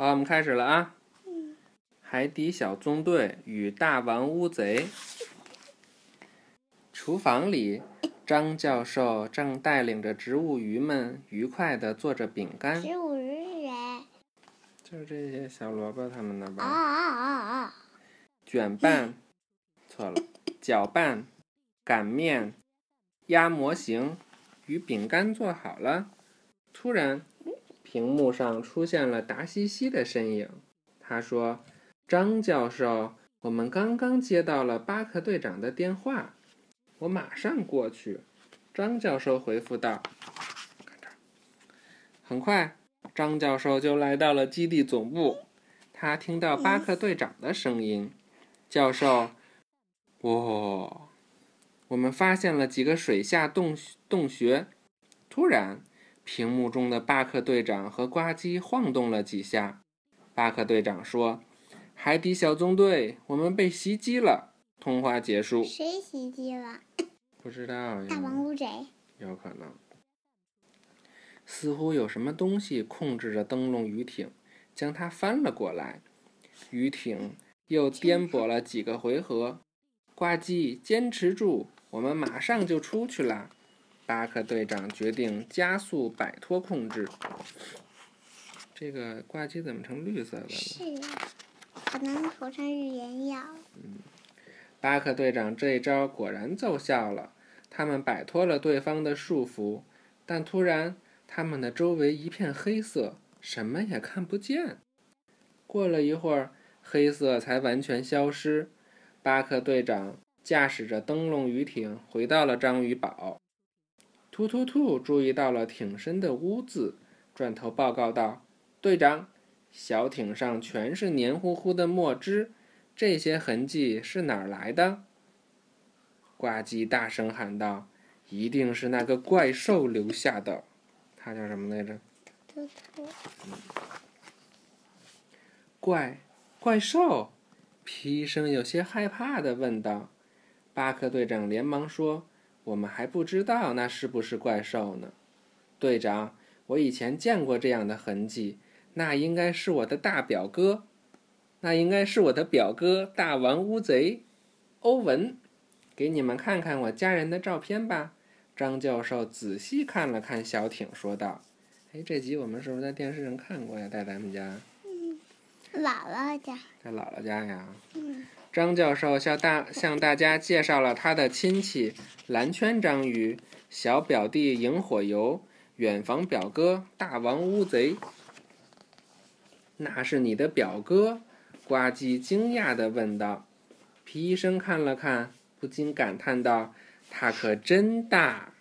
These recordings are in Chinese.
好，我们开始了啊！海底小纵队与大王乌贼。厨房里，张教授正带领着植物鱼们愉快的做着饼干。植物鱼是谁？就是这些小萝卜他们的啊吧？啊啊啊！卷拌，错了，搅拌，擀面，压模型，与饼干做好了。突然，屏幕上出现了达西西的身影。他说：“张教授，我们刚刚接到了巴克队长的电话，我马上过去。”张教授回复道：“看这儿。”很快，张教授就来到了基地总部。他听到巴克队长的声音。教授，哇！我们发现了几个水下洞洞穴。突然，屏幕中的巴克队长和呱唧晃动了几下。巴克队长说：“海底小纵队，我们被袭击了。”通话结束。谁袭击了？不知道呀，大王乌贼。有可能。似乎有什么东西控制着灯笼鱼艇，将它翻了过来。鱼艇又颠簸了几个回合。呱唧，坚持住，我们马上就出去啦！巴克队长决定加速摆脱控制。这个挂机怎么成绿色的了？是呀，可能涂上日炎药。巴克队长这一招果然奏效了，他们摆脱了对方的束缚，但突然，他们的周围一片黑色，什么也看不见。过了一会儿，黑色才完全消失。巴克队长驾驶着灯笼鱼艇回到了章鱼堡。突突兔注意到了艇身的污渍，转头报告道：“队长，小艇上全是黏糊糊的墨汁。”这些痕迹是哪儿来的？呱唧大声喊道：“一定是那个怪兽留下的。他叫什么来着？突突，怪怪兽。”皮医生有些害怕的问道。巴克队长连忙说：“我们还不知道那是不是怪兽呢。”队长，我以前见过这样的痕迹，那应该是我的大表哥。那应该是我的表哥大王乌贼，欧文。给你们看看我家人的照片吧。张教授仔细看了看小艇，说道：“哎，这集我们是不是在电视上看过呀？在咱们家，姥姥家。在姥姥家呀。”嗯，张教授向大向大家介绍了他的亲戚蓝圈章鱼、小表弟萤火游、远房表哥大王乌贼。那是你的表哥？呱唧惊讶地问道。皮医生看了看，不禁感叹道：“他可真大！”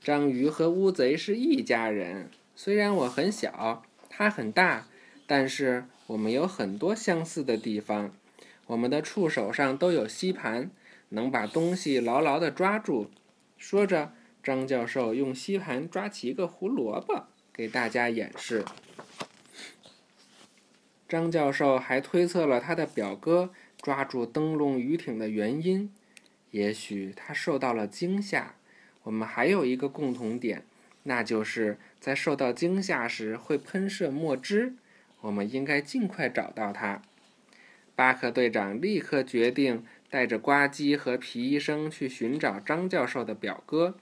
章鱼和乌贼是一家人，虽然我很小，它很大，但是我们有很多相似的地方。我们的触手上都有吸盘，能把东西牢牢地抓住。说着，张教授用吸盘抓起一个胡萝卜，给大家演示。张教授还推测了他的表哥抓住灯笼鱼艇的原因，也许他受到了惊吓。我们还有一个共同点，那就是在受到惊吓时会喷射墨汁。我们应该尽快找到他。巴克队长立刻决定带着呱唧和皮医生去寻找张教授的表哥。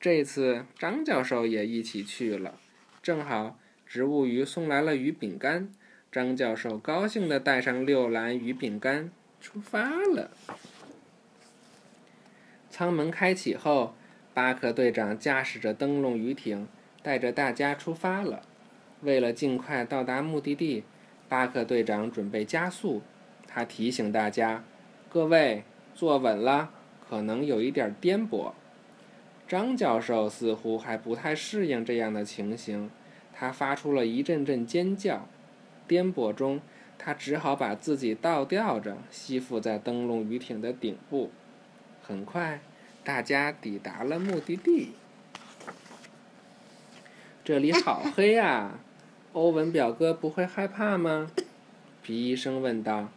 这次张教授也一起去了，正好植物鱼送来了鱼饼干。张教授高兴地带上六篮鱼饼干出发了。舱门开启后，巴克队长驾驶着灯笼鱼艇，带着大家出发了。为了尽快到达目的地，巴克队长准备加速。他提醒大家：“各位坐稳了，可能有一点颠簸。”张教授似乎还不太适应这样的情形，他发出了一阵阵尖叫。颠簸中，他只好把自己倒吊着，吸附在灯笼鱼艇的顶部。很快，大家抵达了目的地。这里好黑啊！欧文表哥不会害怕吗？皮医生问道。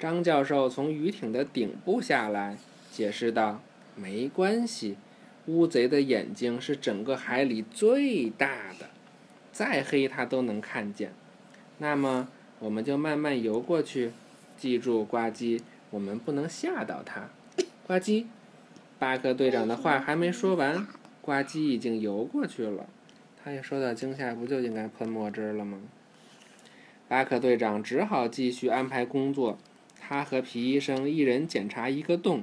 张教授从鱼艇的顶部下来，解释道：“没关系，乌贼的眼睛是整个海里最大的，再黑它都能看见。”那么我们就慢慢游过去。记住，呱唧，我们不能吓到它。呱唧，巴克队长的话还没说完，呱唧已经游过去了。他一受到惊吓，不就应该喷墨汁了吗？巴克队长只好继续安排工作。他和皮医生一人检查一个洞，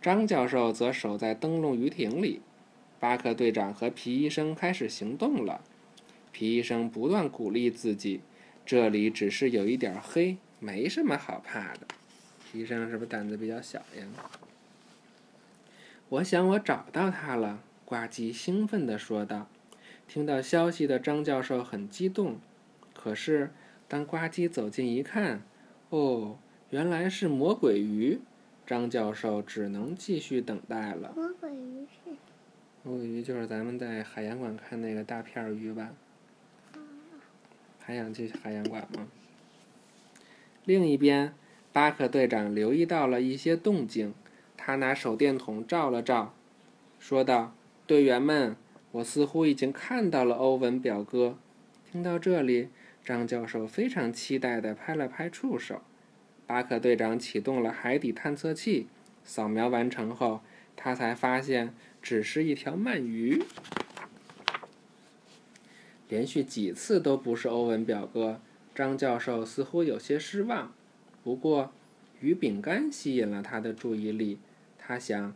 张教授则守在灯笼鱼艇里。巴克队长和皮医生开始行动了。皮医生不断鼓励自己：“这里只是有一点黑，没什么好怕的。”皮医生是不是胆子比较小呀？我想我找到他了，呱唧兴奋地说道。听到消息的张教授很激动，可是当呱唧走近一看，哦，原来是魔鬼鱼。张教授只能继续等待了。魔鬼鱼是？魔鬼鱼就是咱们在海洋馆看那个大片鱼吧？还想去海洋馆吗？另一边，巴克队长留意到了一些动静，他拿手电筒照了照，说道：“队员们。”我似乎已经看到了欧文表哥。听到这里，张教授非常期待地拍了拍触手。巴克队长启动了海底探测器，扫描完成后，他才发现只是一条鳗鱼。连续几次都不是欧文表哥，张教授似乎有些失望。不过，鱼饼干吸引了他的注意力。他想，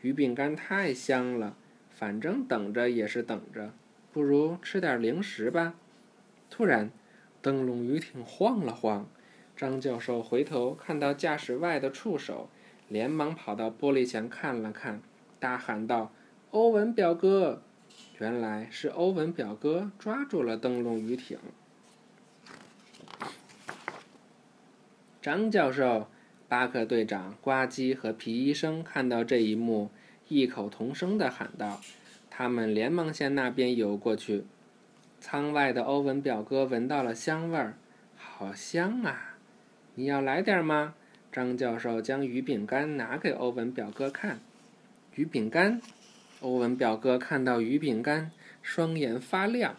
鱼饼干太香了。反正等着也是等着，不如吃点零食吧。突然，灯笼鱼艇晃了晃，张教授回头看到驾驶外的触手，连忙跑到玻璃前看了看，大喊道：“欧文表哥！”原来是欧文表哥抓住了灯笼鱼艇。张教授、巴克队长、呱唧和皮医生看到这一幕。异口同声地喊道：“他们连忙向那边游过去。”舱外的欧文表哥闻到了香味儿，好香啊！你要来点吗？张教授将鱼饼干拿给欧文表哥看。鱼饼干，欧文表哥看到鱼饼干，双眼发亮。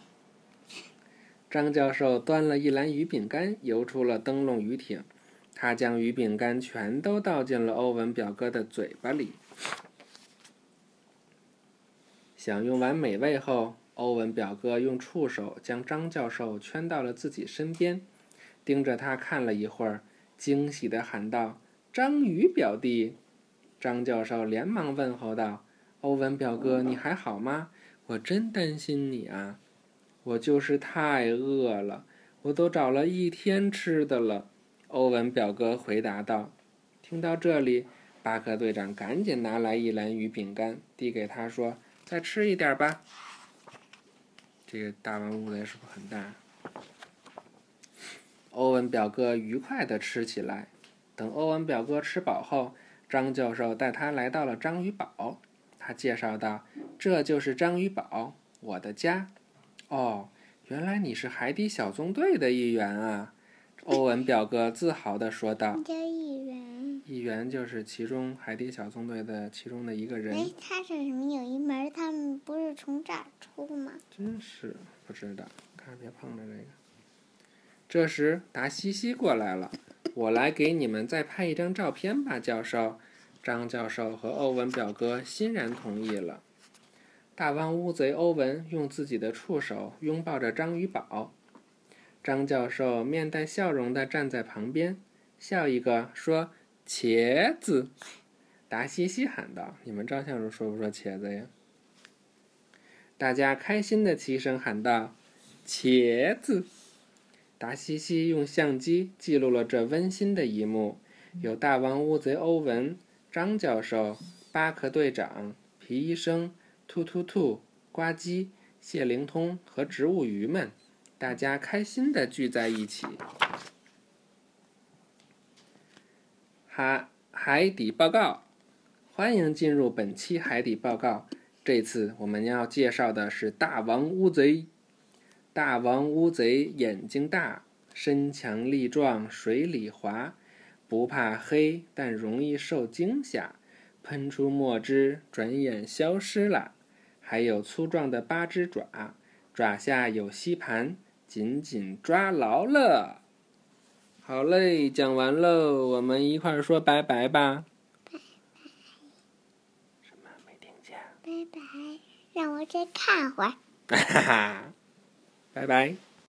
张教授端了一篮鱼饼干，游出了灯笼鱼艇。他将鱼饼干全都倒进了欧文表哥的嘴巴里。享用完美味后，欧文表哥用触手将张教授圈到了自己身边，盯着他看了一会儿，惊喜地喊道：“章鱼表弟！”张教授连忙问候道：“欧文表哥，你还好吗？我真担心你啊！我就是太饿了，我都找了一天吃的了。”欧文表哥回答道。听到这里，巴克队长赶紧拿来一篮鱼饼干，递给他说。再吃一点吧。这个大王乌贼是不是很大？欧文表哥愉快地吃起来。等欧文表哥吃饱后，张教授带他来到了章鱼堡。他介绍道：“这就是章鱼堡，我的家。”哦，原来你是海底小纵队的一员啊！欧文表哥自豪地说道。一员就是其中海底小纵队的其中的一个人。哎，他是什么？有一门，他们不是从这儿出吗？真是不知道，看别碰着这个。这时，达西西过来了，我来给你们再拍一张照片吧，教授。张教授和欧文表哥欣然同意了。大王乌贼欧文用自己的触手拥抱着章鱼宝，张教授面带笑容的站在旁边，笑一个说。茄子，达西西喊道：“你们照相时说不说茄子呀？”大家开心的齐声喊道：“茄子！”达西西用相机记录了这温馨的一幕。有大王乌贼欧文、张教授、巴克队长、皮医生、兔兔兔、呱唧、谢灵通和植物鱼们，大家开心的聚在一起。海海底报告，欢迎进入本期海底报告。这次我们要介绍的是大王乌贼。大王乌贼眼睛大，身强力壮，水里滑，不怕黑，但容易受惊吓，喷出墨汁，转眼消失了。还有粗壮的八只爪，爪下有吸盘，紧紧抓牢了。好嘞，讲完喽，我们一块儿说拜拜吧。拜拜。什么？没听见？拜拜，让我再看会儿。哈哈，拜拜。